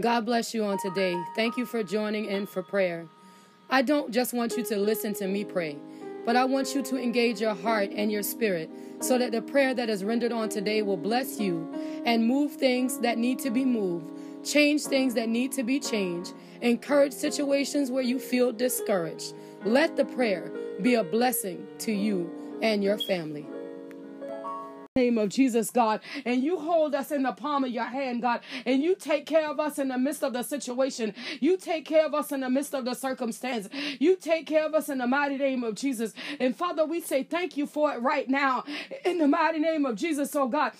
God bless you on today. Thank you for joining in for prayer. I don't just want you to listen to me pray, but I want you to engage your heart and your spirit so that the prayer that is rendered on today will bless you and move things that need to be moved, change things that need to be changed, encourage situations where you feel discouraged. Let the prayer be a blessing to you and your family name of Jesus, God. And you hold us in the palm of your hand, God. And you take care of us in the midst of the situation. You take care of us in the midst of the circumstance. You take care of us in the mighty name of Jesus. And Father, we say thank you for it right now in the mighty name of Jesus, oh God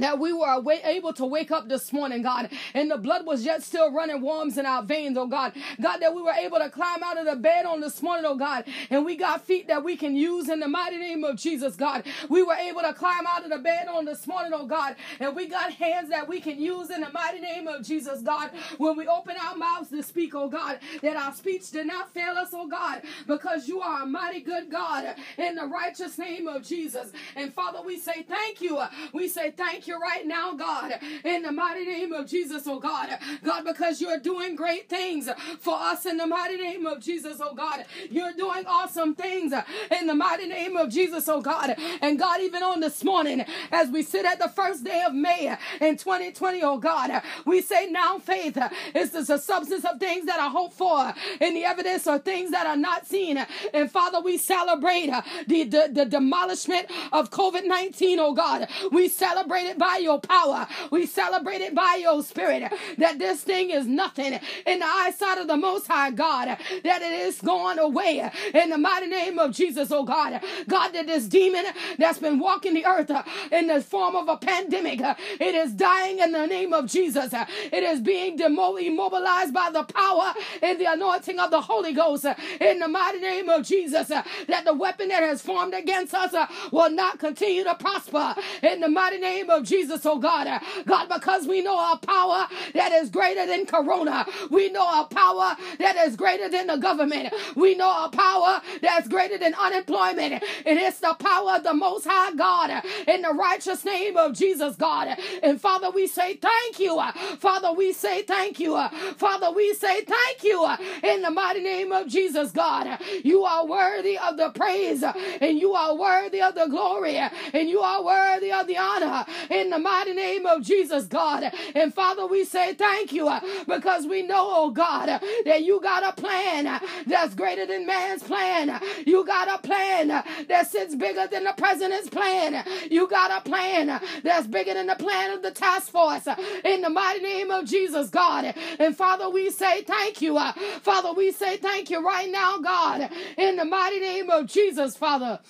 that we were able to wake up this morning, God, and the blood was yet still running warms in our veins, oh God. God, that we were able to climb out of the bed on this morning, oh God, and we got feet that we can use in the mighty name of Jesus, God. We were able to climb out of the bed on this morning, oh God, and we got hands that we can use in the mighty name of Jesus, God. When we open our mouths to speak, oh God, that our speech did not fail us, oh God, because you are a mighty good God in the righteous name of Jesus. And Father, we say thank you. We say thank you you right now, God, in the mighty name of Jesus, oh God. God, because you're doing great things for us in the mighty name of Jesus, oh God. You're doing awesome things in the mighty name of Jesus, oh God. And God, even on this morning, as we sit at the first day of May in 2020, oh God, we say now faith is the substance of things that are hoped for and the evidence of things that are not seen. And Father, we celebrate the, the, the demolishment of COVID 19, oh God. We celebrate it by your power. We celebrate it by your spirit. That this thing is nothing in the eyesight of the Most High God. That it is gone away in the mighty name of Jesus, oh God. God, that this demon that's been walking the earth in the form of a pandemic, it is dying in the name of Jesus. It is being immobilized by the power and the anointing of the Holy Ghost in the mighty name of Jesus. That the weapon that has formed against us will not continue to prosper in the mighty name of Jesus, oh God. God, because we know our power that is greater than Corona. We know our power that is greater than the government. We know our power that's greater than unemployment. It is the power of the Most High God in the righteous name of Jesus, God. And Father, we say thank you. Father, we say thank you. Father, we say thank you in the mighty name of Jesus, God. You are worthy of the praise and you are worthy of the glory and you are worthy of the honor in the mighty name of Jesus, God. And Father, we say thank you uh, because we know, oh God, uh, that you got a plan uh, that's greater than man's plan. You got a plan that sits bigger than the president's plan. You got a plan that's bigger than the plan of the task force. In the mighty name of Jesus, God. And Father, we say thank you. Father, we say thank you right now, God. In the mighty name of Jesus, Father.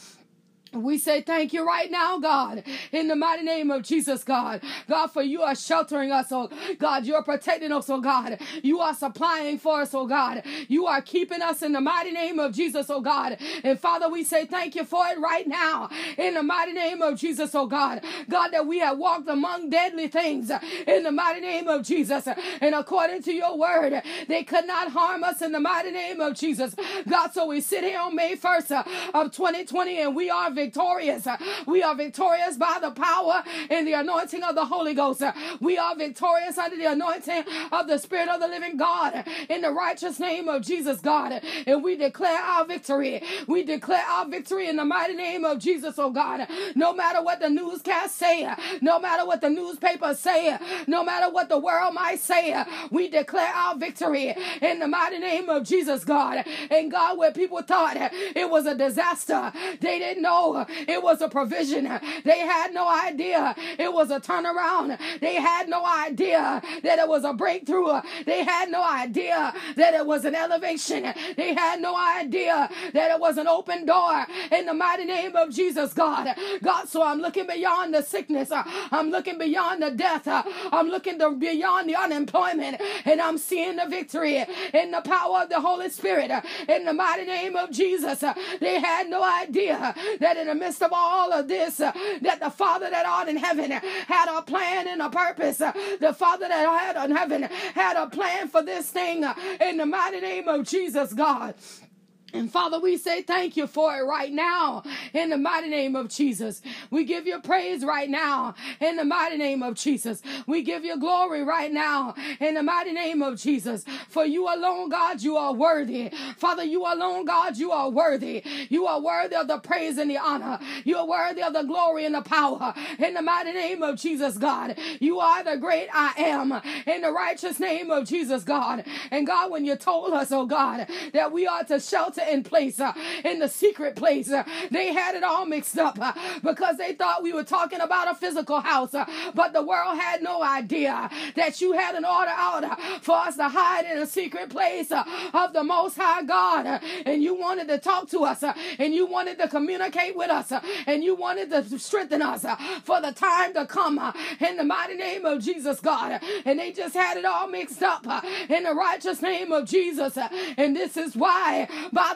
We say thank you right now, God, in the mighty name of Jesus, God. God, for you are sheltering us, oh God. You're protecting us, oh God. You are supplying for us, oh God. You are keeping us in the mighty name of Jesus, oh God. And Father, we say thank you for it right now, in the mighty name of Jesus, oh God. God, that we have walked among deadly things in the mighty name of Jesus. And according to your word, they could not harm us in the mighty name of Jesus. God, so we sit here on May 1st of 2020 and we are victorious. We are victorious by the power and the anointing of the Holy Ghost. We are victorious under the anointing of the Spirit of the living God in the righteous name of Jesus, God. And we declare our victory. We declare our victory in the mighty name of Jesus, oh God. No matter what the newscast say, no matter what the newspapers say, no matter what the world might say, we declare our victory in the mighty name of Jesus, God. And God, where people thought it was a disaster, they didn't know it was a provision. They had no idea it was a turnaround. They had no idea that it was a breakthrough. They had no idea that it was an elevation. They had no idea that it was an open door in the mighty name of Jesus, God. God, so I'm looking beyond the sickness. I'm looking beyond the death. I'm looking beyond the unemployment and I'm seeing the victory in the power of the Holy Spirit in the mighty name of Jesus. They had no idea that in the midst of all of this, uh, that the Father that art in heaven had a plan and a purpose. Uh, the Father that had in heaven had a plan for this thing uh, in the mighty name of Jesus, God. And Father, we say thank you for it right now in the mighty name of Jesus. We give you praise right now in the mighty name of Jesus. We give you glory right now in the mighty name of Jesus. For you alone, God, you are worthy. Father, you alone, God, you are worthy. You are worthy of the praise and the honor. You are worthy of the glory and the power in the mighty name of Jesus, God. You are the great I am in the righteous name of Jesus, God. And God, when you told us, oh God, that we are to shelter in place, uh, in the secret place. Uh, they had it all mixed up uh, because they thought we were talking about a physical house, uh, but the world had no idea that you had an order out uh, for us to hide in a secret place uh, of the Most High God. and you wanted to talk to us, and you wanted to communicate with us, and you wanted to strengthen us for the time to come in the mighty name of Jesus, God. And they just had it all mixed up in the righteous name of Jesus. and this is why, by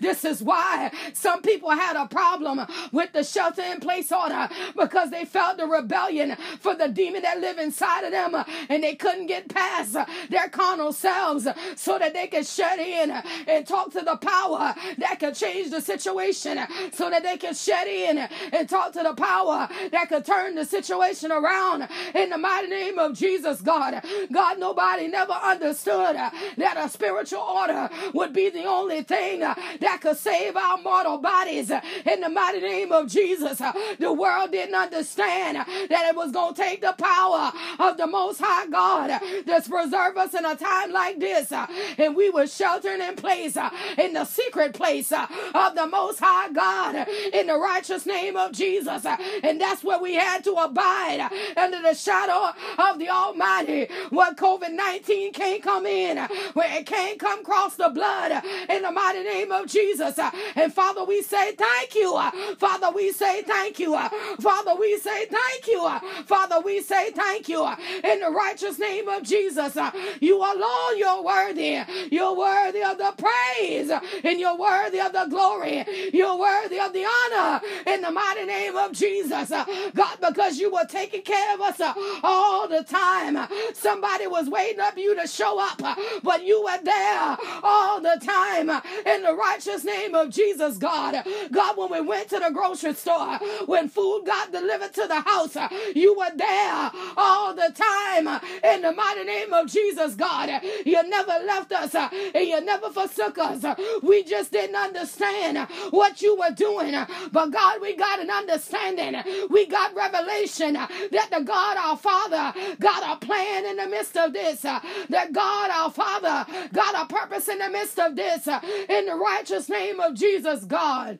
This is why some people had a problem with the shelter in place order because they felt the rebellion for the demon that lived inside of them and they couldn't get past their carnal selves so that they could shut in and talk to the power that could change the situation so that they could shut in and talk to the power that could turn the situation around. In the mighty name of Jesus God God nobody never understood that a spiritual order Uh, would be the only thing uh, that could save our mortal bodies uh, in the mighty name of Jesus. Uh, the world didn't understand uh, that it was going to take the power of the Most High God uh, to preserve us in a time like this. And we were sheltering in place in the secret place of the Most High God in the righteous name of Jesus. And that's where we had to abide under the shadow of the Almighty. Where COVID 19 can't come in, where it can't come the blood in the mighty name of Jesus. And Father, we say thank you. Father, we say thank you. Father, we say thank you. Father, we say thank you in the righteous name of Jesus. You alone, you're worthy. You're worthy of the praise and you're worthy of the glory. You're worthy of the honor in the mighty name of Jesus. God, because you were taking care of us all the time. Somebody was waiting up you to show up, but you were there all the time in the righteous name of Jesus, God. God, when we went to the grocery store, when food got delivered to the house, you were there all the time in the mighty name of Jesus, God. You never left us and you never forsook us. We just didn't understand what you were doing. But God, we got an understanding. We got revelation that the God our Father got a plan in the midst of this. That God our Father got a purpose in the midst of this. Uh, in the righteous name of Jesus, God.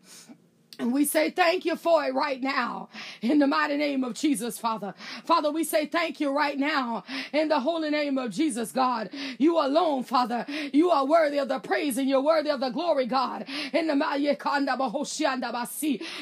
And we say thank you for it right now in the mighty name of Jesus, Father. Father, we say thank you right now in the holy name of Jesus, God. You alone, Father. You are worthy of the praise and you're worthy of the glory, God. In the mighty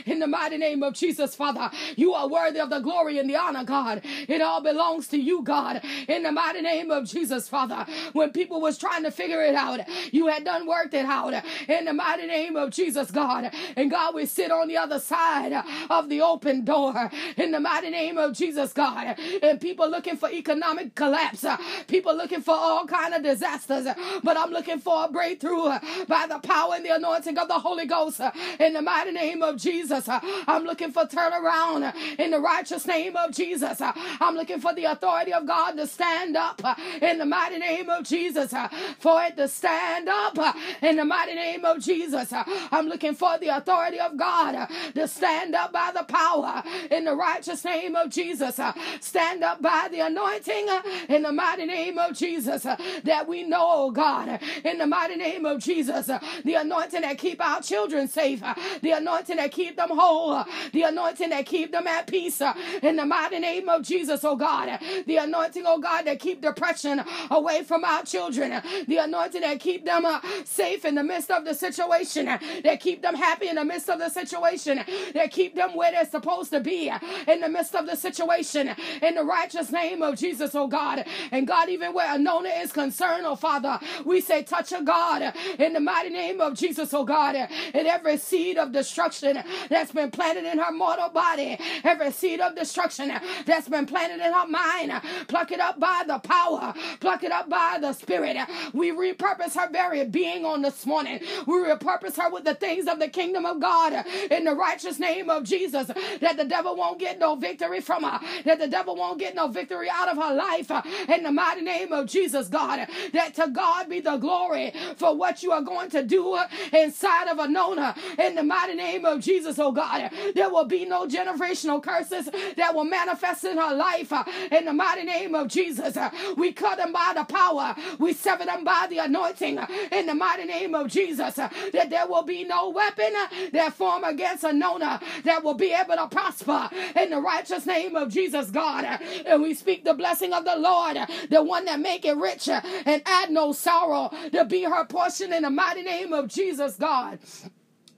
in the mighty name of Jesus, Father. You are worthy of the glory and the honor, God. It all belongs to you, God. In the mighty name of Jesus, Father. When people was trying to figure it out, you had done worked it out. In the mighty name of Jesus, God. And God, we sit on the other side of the open door in the mighty name of Jesus, God. And people looking for economic collapse, people looking for all kind of disasters, but I'm looking for a breakthrough by the power and the anointing of the Holy Ghost in the mighty name of Jesus. I'm looking for turnaround in the righteous name of Jesus. I'm looking for the authority of God to stand up in the mighty name of Jesus. For it to stand up in the mighty name of Jesus. I'm looking for the authority of God God, to stand up by the power in the righteous name of Jesus. Stand up by the anointing in the mighty name of Jesus that we know, oh God, in the mighty name of Jesus. The anointing that keep our children safe, the anointing that keep them whole, the anointing that keep them at peace in the mighty name of Jesus, oh God. The anointing, oh God, that keep depression away from our children. The anointing that keep them safe in the midst of the situation, that keep them happy in the midst of the situation, that keep them where they're supposed to be in the midst of the situation. In the righteous name of Jesus, oh God. And God, even where Anona is concerned, oh Father, we say, touch her, God, in the mighty name of Jesus, oh God. And every seed of destruction that's been planted in her mortal body, every seed of destruction that's been planted in her mind, pluck it up by the power, pluck it up by the Spirit. We repurpose her very being on this morning. We repurpose her with the things of the kingdom of God in the righteous name of Jesus, that the devil won't get no victory from her, that the devil won't get no victory out of her life uh, in the mighty name of Jesus, God. That to God be the glory for what you are going to do uh, inside of Anona uh, in the mighty name of Jesus, oh God. There will be no generational curses that will manifest in her life in the mighty name of Jesus. We cut them by the power, we sever them by the anointing in the mighty name of Jesus. That there will be no weapon that against Anona that will be able to prosper in the righteous name of Jesus, God. And we speak the blessing of the Lord, the one that make it rich and add no sorrow to be her portion in the mighty name of Jesus, God.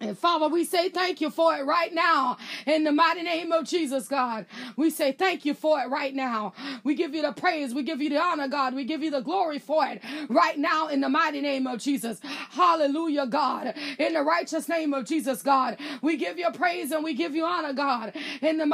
And Father, we say thank you for it right now in the mighty name of Jesus, God. We say thank you for it right now. We give you the praise. We give you the honor, God. We give you the glory for it right now in the mighty name of Jesus. Hallelujah, God. In the righteous name of Jesus, God. We give you praise and we give you honor, God. In the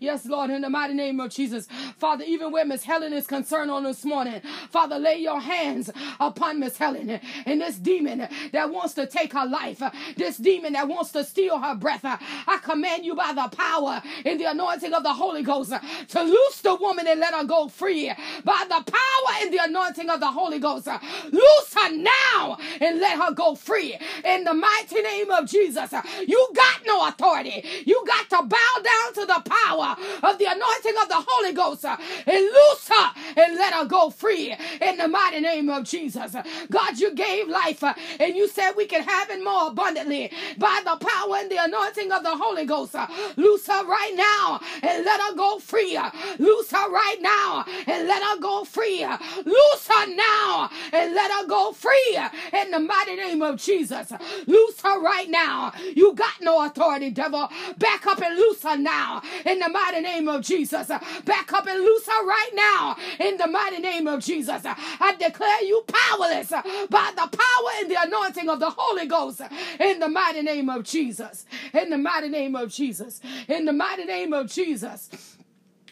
Yes, Lord, in the mighty name of Jesus. Father, even where Miss Helen is concerned on this morning, Father, lay your hands upon Miss Helen and this demon that wants to take her life, this demon that wants to steal her breath. I command you by the power and the anointing of the Holy Ghost to loose the woman and let her go free. By the power and the anointing of the Holy Ghost, loose her now and let her go free. In the mighty name of Jesus, you got no authority. You got to bow down to the power of the anointing of the Holy Ghost and loose her and let her go free. In the mighty name of Jesus, God, you gave life and you said we can have it more abundantly by the power and the anointing of the Holy Ghost. Loose her right now and let her go free. Loose her right now and let her go free. Loose her now and let her go free in the mighty name of Jesus. Loose her right now. You got no authority, devil. Back up and loose her now in the mighty name of Jesus. Back up and loose her right now in the mighty name of Jesus. I declare you powerless by the power and the anointing of the the Holy Ghost in the mighty name of Jesus. In the mighty name of Jesus. In the mighty name of Jesus.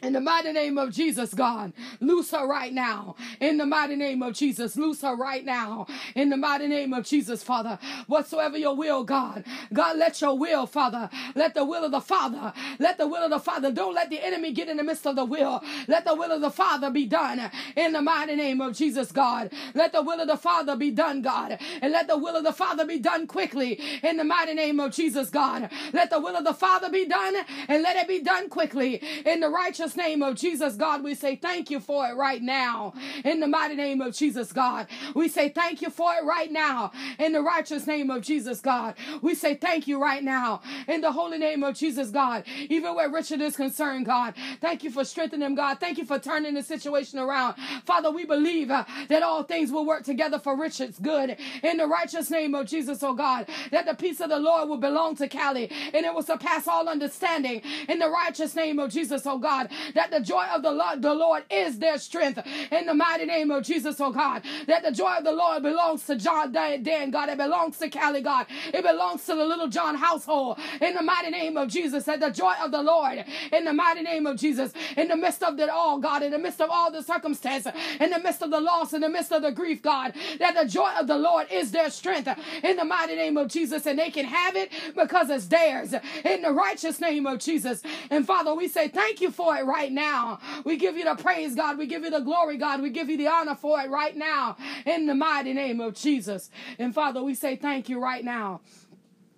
In the mighty name of Jesus, God, loose her right now. In the mighty name of Jesus, loose her right now. In the mighty name of Jesus, Father, whatsoever your will, God, God, let your will, Father, let the will of the Father, let the will of the Father, don't let the enemy get in the midst of the will. Let the will of the Father be done. In the mighty name of Jesus, God, let the will of the Father be done, God, and let the will of the Father be done quickly. In the mighty name of Jesus, God, let the will of the Father be done, and let it be done quickly. In the righteous name of Jesus, God, we say thank you for it right now. In the mighty name of Jesus, God, we say thank you for it right now. In the righteous name of Jesus, God, we say thank you right now. In the holy name of Jesus, God, even where Richard is concerned, God, thank you for strengthening him, God. Thank you for turning the situation around. Father, we believe uh, that all things will work together for Richard's good. In the righteous name of Jesus, oh God, that the peace of the Lord will belong to Callie and it will surpass all understanding. In the righteous name of Jesus, oh God, that the joy of the Lord, the Lord is their strength. In the mighty name of Jesus, oh God, that the joy of the Lord belongs to John Dan, God. It belongs to Callie, God. It belongs to the little John household. In the mighty name of Jesus, that the joy of the Lord, in the mighty name of Jesus, in the midst of it all, God, in the midst of all the circumstance, in the midst of the loss, in the midst of the grief, God, that the joy of the Lord is their strength. In the mighty name of Jesus, and they can have it because it's theirs. In the righteous name of Jesus. And Father, we say thank you for it right now. We give you the praise, God. We give you the glory, God. We give you the honor for it right now in the mighty name of Jesus. And Father, we say thank you right now.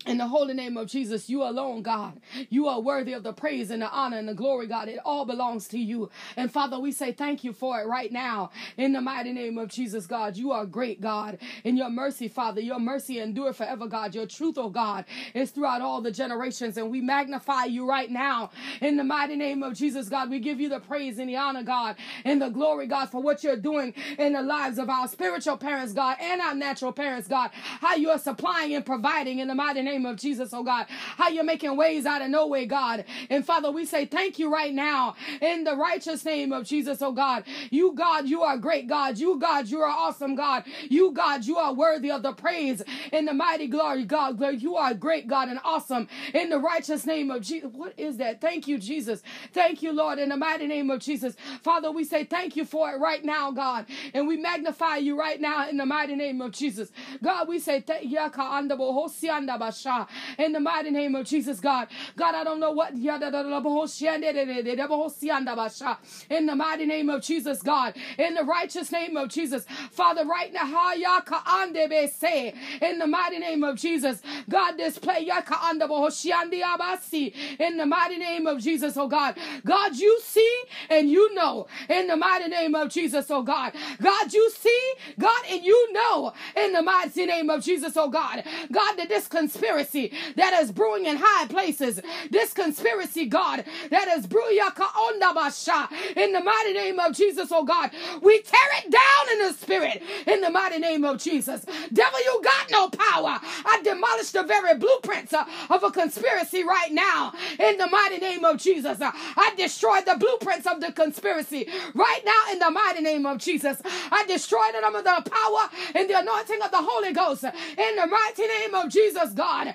In the holy name of Jesus, you alone, God. You are worthy of the praise and the honor and the glory, God. It all belongs to you. And Father, we say thank you for it right now. In the mighty name of Jesus, God. You are great, God. In your mercy, Father, your mercy endure forever, God. Your truth, oh God, is throughout all the generations. And we magnify you right now. In the mighty name of Jesus, God, we give you the praise and the honor, God, and the glory, God, for what you're doing in the lives of our spiritual parents, God, and our natural parents, God. How you are supplying and providing in the mighty name name of Jesus, oh God. How you're making ways out of no way, God. And Father, we say thank you right now in the righteous name of Jesus, oh God. You, God, you are great, God. You, God, you are awesome, God. You, God, you are worthy of the praise in the mighty glory, God. You are great, God, and awesome in the righteous name of Jesus. What is that? Thank you, Jesus. Thank you, Lord, in the mighty name of Jesus. Father, we say thank you for it right now, God. And we magnify you right now in the mighty name of Jesus. God, we say thank you in the mighty name of Jesus, God. God, I don't know what in the mighty name of Jesus, God. In the righteous name of Jesus. Father, right now, in the mighty name of Jesus, God, display in the mighty name of Jesus, oh God. God, you see and you know in the mighty name of Jesus, oh God. God, you see, God, and you know in the mighty name of Jesus, oh God. God, that this conspiracy conspiracy that is brewing in high places. This conspiracy, God, that is brewing in the mighty name of Jesus, oh God. We tear it down in the spirit in the mighty name of Jesus. Devil, you got no power. I demolish the very blueprints uh, of a conspiracy right now in the mighty name of Jesus. Uh, I destroy the blueprints of the conspiracy right now in the mighty name of Jesus. I destroy them under the power and the anointing of the Holy Ghost in the mighty name of Jesus, God. God.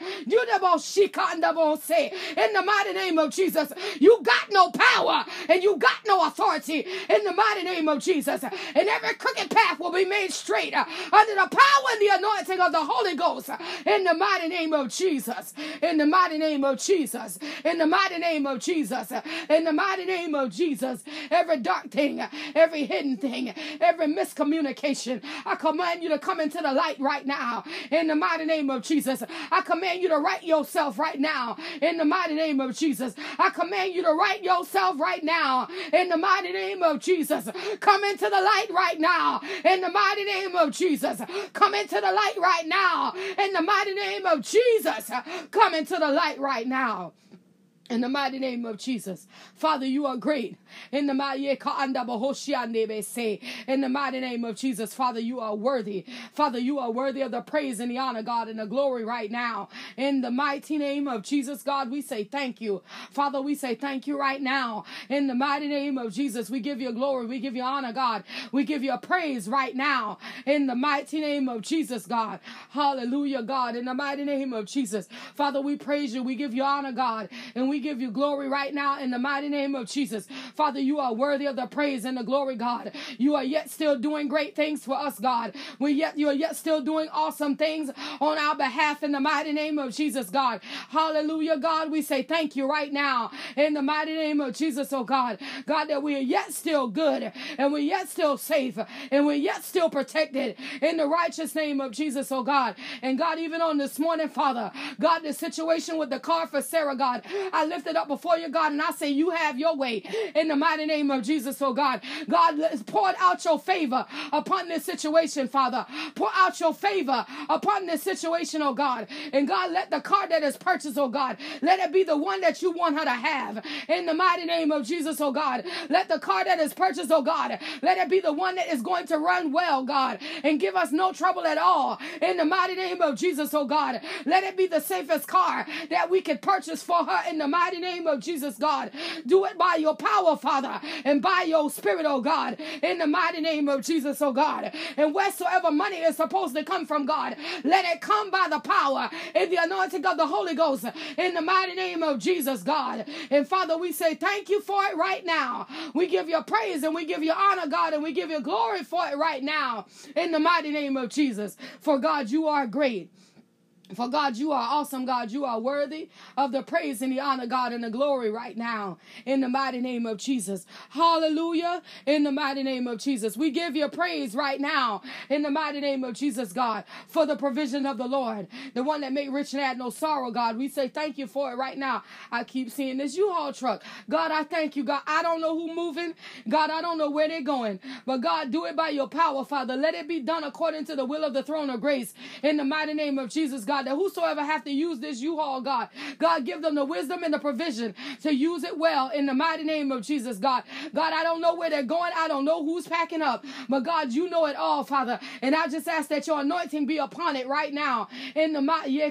In the mighty name of Jesus, you got no power and you got no authority in the mighty name of Jesus. And every crooked path will be made straight uh, under the power and the anointing of the Holy Ghost in the mighty name of Jesus. In the mighty name of Jesus. In the mighty name of Jesus. In the mighty name of Jesus. Every dark thing, every hidden thing, every miscommunication, I command you to come into the light right now. In the mighty name of Jesus. I command you to right yourself right now in the mighty name of Jesus. I command you to right yourself right now in the mighty name of Jesus. Come into the light right now in the mighty name of Jesus. Come into the light right now in the mighty name of Jesus. Come into the light right now. In the mighty name of Jesus. Father, you are great. In the mighty in the mighty name of Jesus, Father, you are worthy. Father, you are worthy of the praise and the honor, God, and the glory right now. In the mighty name of Jesus, God, we say thank you. Father, we say thank you right now. In the mighty name of Jesus, we give you glory. We give you honor, God. We give you praise right now. In the mighty name of Jesus, God. Hallelujah, God. In the mighty name of Jesus. Father, we praise you. We give you honor, God. And we give you glory right now in the mighty name of Jesus. Father, you are worthy of the praise and the glory, God. You are yet still doing great things for us, God. We yet you are yet still doing awesome things on our behalf in the mighty name of Jesus, God. Hallelujah, God. We say thank you right now in the mighty name of Jesus, oh God. God, that we are yet still good and we're yet still safe and we're yet still protected in the righteous name of Jesus, oh God. And God, even on this morning, Father, God, the situation with the car for Sarah, God, I lift it up before you, God, and I say, You have your way in the mighty name of Jesus, oh God. God, pour out your favor upon this situation, Father. Pour out your favor upon this situation, oh God. And God, let the car that is purchased, oh God, let it be the one that you want her to have in the mighty name of Jesus, oh God. Let the car that is purchased, oh God, let it be the one that is going to run well, God, and give us no trouble at all in the mighty name of Jesus, oh God. Let it be the safest car that we could purchase for her in the mighty name of Jesus, God. Do it by your power, Father, and by your spirit, oh God, in the mighty name of Jesus, oh God. And wheresoever money is supposed to come from, God, let it come by the power and the anointing of the Holy Ghost in the mighty name of Jesus, God. And Father, we say thank you for it right now. We give you praise and we give you honor, God, and we give you glory for it right now in the mighty name of Jesus. For God, you are great. For God, you are awesome, God. You are worthy of the praise and the honor, God, and the glory right now. In the mighty name of Jesus. Hallelujah. In the mighty name of Jesus. We give you praise right now. In the mighty name of Jesus, God, for the provision of the Lord. The one that made rich and had no sorrow, God. We say thank you for it right now. I keep seeing this U-Haul truck. God, I thank you, God. I don't know who moving. God, I don't know where they're going. But God, do it by your power, Father. Let it be done according to the will of the throne of grace. In the mighty name of Jesus, God. God, that whosoever have to use this U-Haul, God, God, give them the wisdom and the provision to use it well in the mighty name of Jesus, God. God, I don't know where they're going. I don't know who's packing up, but God, you know it all, Father. And I just ask that your anointing be upon it right now in the mighty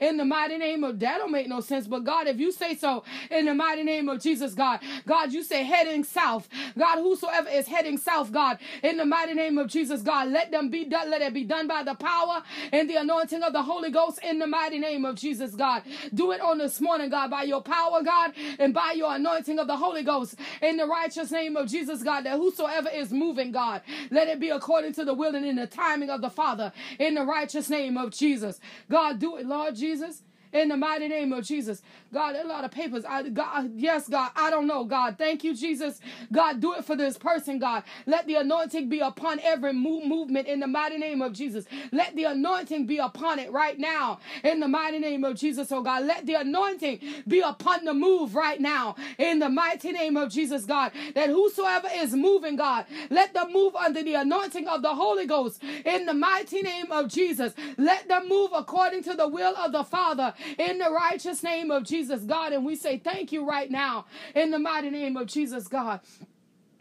in the mighty name of that don't make no sense, but God, if you say so in the mighty name of Jesus, God, God, you say heading south, God, whosoever is heading south, God, in the mighty name of Jesus, God, let them be done, let it be done by the power power and the anointing of the Holy Ghost in the mighty name of Jesus, God. Do it on this morning, God, by your power, God, and by your anointing of the Holy Ghost in the righteous name of Jesus, God, that whosoever is moving, God, let it be according to the will and in the timing of the Father in the righteous name of Jesus. God, do it, Lord Jesus in the mighty name of Jesus. God, a lot of papers. I, God, yes, God, I don't know, God. Thank you, Jesus. God, do it for this person, God. Let the anointing be upon every move, movement in the mighty name of Jesus. Let the anointing be upon it right now in the mighty name of Jesus, oh God. Let the anointing be upon the move right now in the mighty name of Jesus, God. That whosoever is moving, God, let them move under the anointing of the Holy Ghost in the mighty name of Jesus. Let them move according to the will of the Father in the righteous name of Jesus, God. And we say thank you right now in the mighty name of Jesus, God.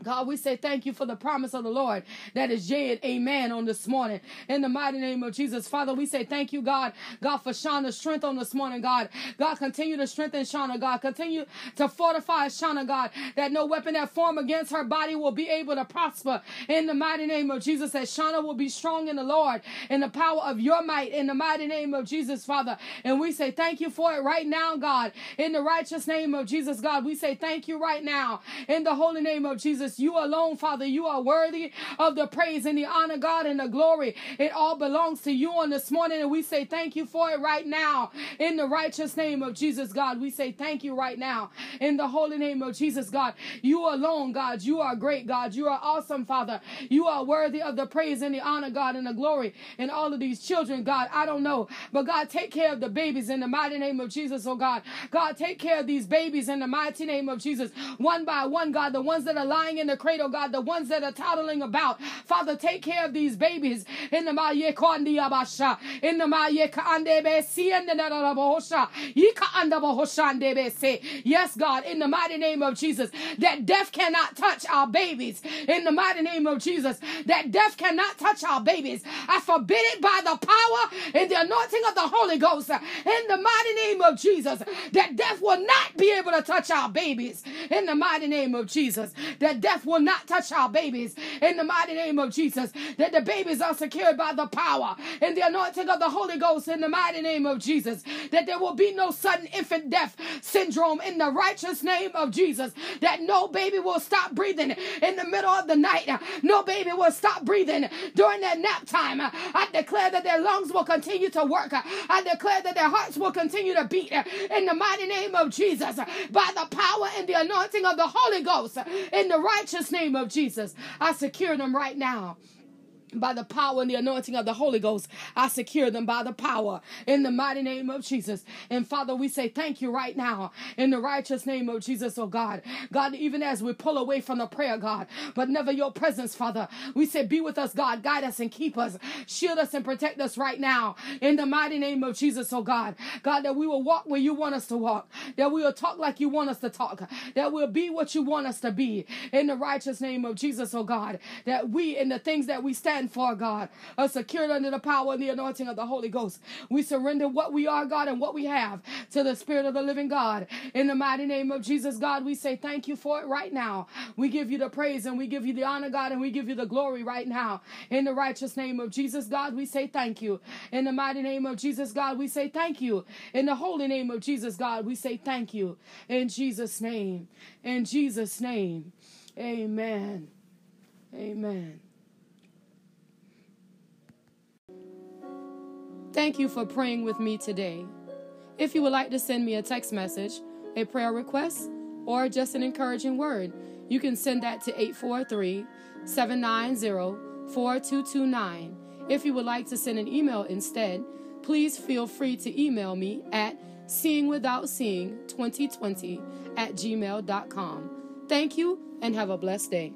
God, we say thank you for the promise of the Lord that is yea and amen on this morning. In the mighty name of Jesus. Father, we say thank you, God, God, for Shauna's strength on this morning, God. God, continue to strengthen Shauna, God. Continue to fortify Shauna, God, that no weapon that form against her body will be able to prosper. In the mighty name of Jesus, that Shauna will be strong in the Lord, in the power of your might, in the mighty name of Jesus, Father. And we say thank you for it right now, God. In the righteous name of Jesus, God, we say thank you right now. In the holy name of Jesus. Jesus. You alone, Father, you are worthy of the praise and the honor, God, and the glory. It all belongs to you on this morning, and we say thank you for it right now. In the righteous name of Jesus, God, we say thank you right now. In the holy name of Jesus, God, you alone, God, you are great, God. You are awesome, Father. You are worthy of the praise and the honor, God, and the glory. And all of these children, God, I don't know, but God, take care of the babies in the mighty name of Jesus, oh God. God, take care of these babies in the mighty name of Jesus, one by one, God, the ones that are lying in the cradle, God, the ones that are toddling about. Father, take care of these babies in the Maye Kondi Abasha, in the Maye Kaandebe Siende Narabosha. Yes, God, in the mighty name of Jesus, that death cannot touch our babies. In the mighty name of Jesus, that death cannot touch our babies. I forbid it by the power and the anointing of the Holy Ghost. In the mighty name of Jesus, that death will not be able to touch our babies. In the mighty name of Jesus, that death death will not touch our babies in the mighty name of Jesus. That the babies are secured by the power and the anointing of the Holy Ghost in the mighty name of Jesus. That there will be no sudden infant death syndrome in the righteous name of Jesus. That no baby will stop breathing in the middle of the night. No baby will stop breathing during their nap time. I declare that their lungs will continue to work. I declare that their hearts will continue to beat in the mighty name of Jesus by the power and the anointing of the Holy Ghost in the right righteous name of Jesus. I secure them right now by the power and the anointing of the Holy Ghost, I secure them by the power in the mighty name of Jesus. And Father, we say thank you right now in the righteous name of Jesus, oh God. God, even as we pull away from the prayer, God, but never your presence, Father, we say, be with us, God, guide us and keep us, shield us and protect us right now in the mighty name of Jesus, oh God. God, that we will walk where you want us to walk, that we will talk like you want us to talk, that we'll be what you want us to be in the righteous name of Jesus, oh God, that we in the things that we stand for, God, are secured under the power and the anointing of the Holy Ghost. We surrender what we are, God, and what we have to the Spirit of the living God. In the mighty name of Jesus, God, we say thank you for it right now. We give you the praise and we give you the honor, God, and we give you the glory right now. In the righteous name of Jesus, God, we say thank you. In the mighty name of Jesus, God, we say thank you. In the holy name of Jesus, God, we say thank you. In Jesus' name. In Jesus' name. Amen. Amen. Thank you for praying with me today. If you would like to send me a text message, a prayer request, or just an encouraging word, you can send that to 843 790 4229. If you would like to send an email instead, please feel free to email me at seeingwithoutseeing2020 at gmail.com. Thank you and have a blessed day.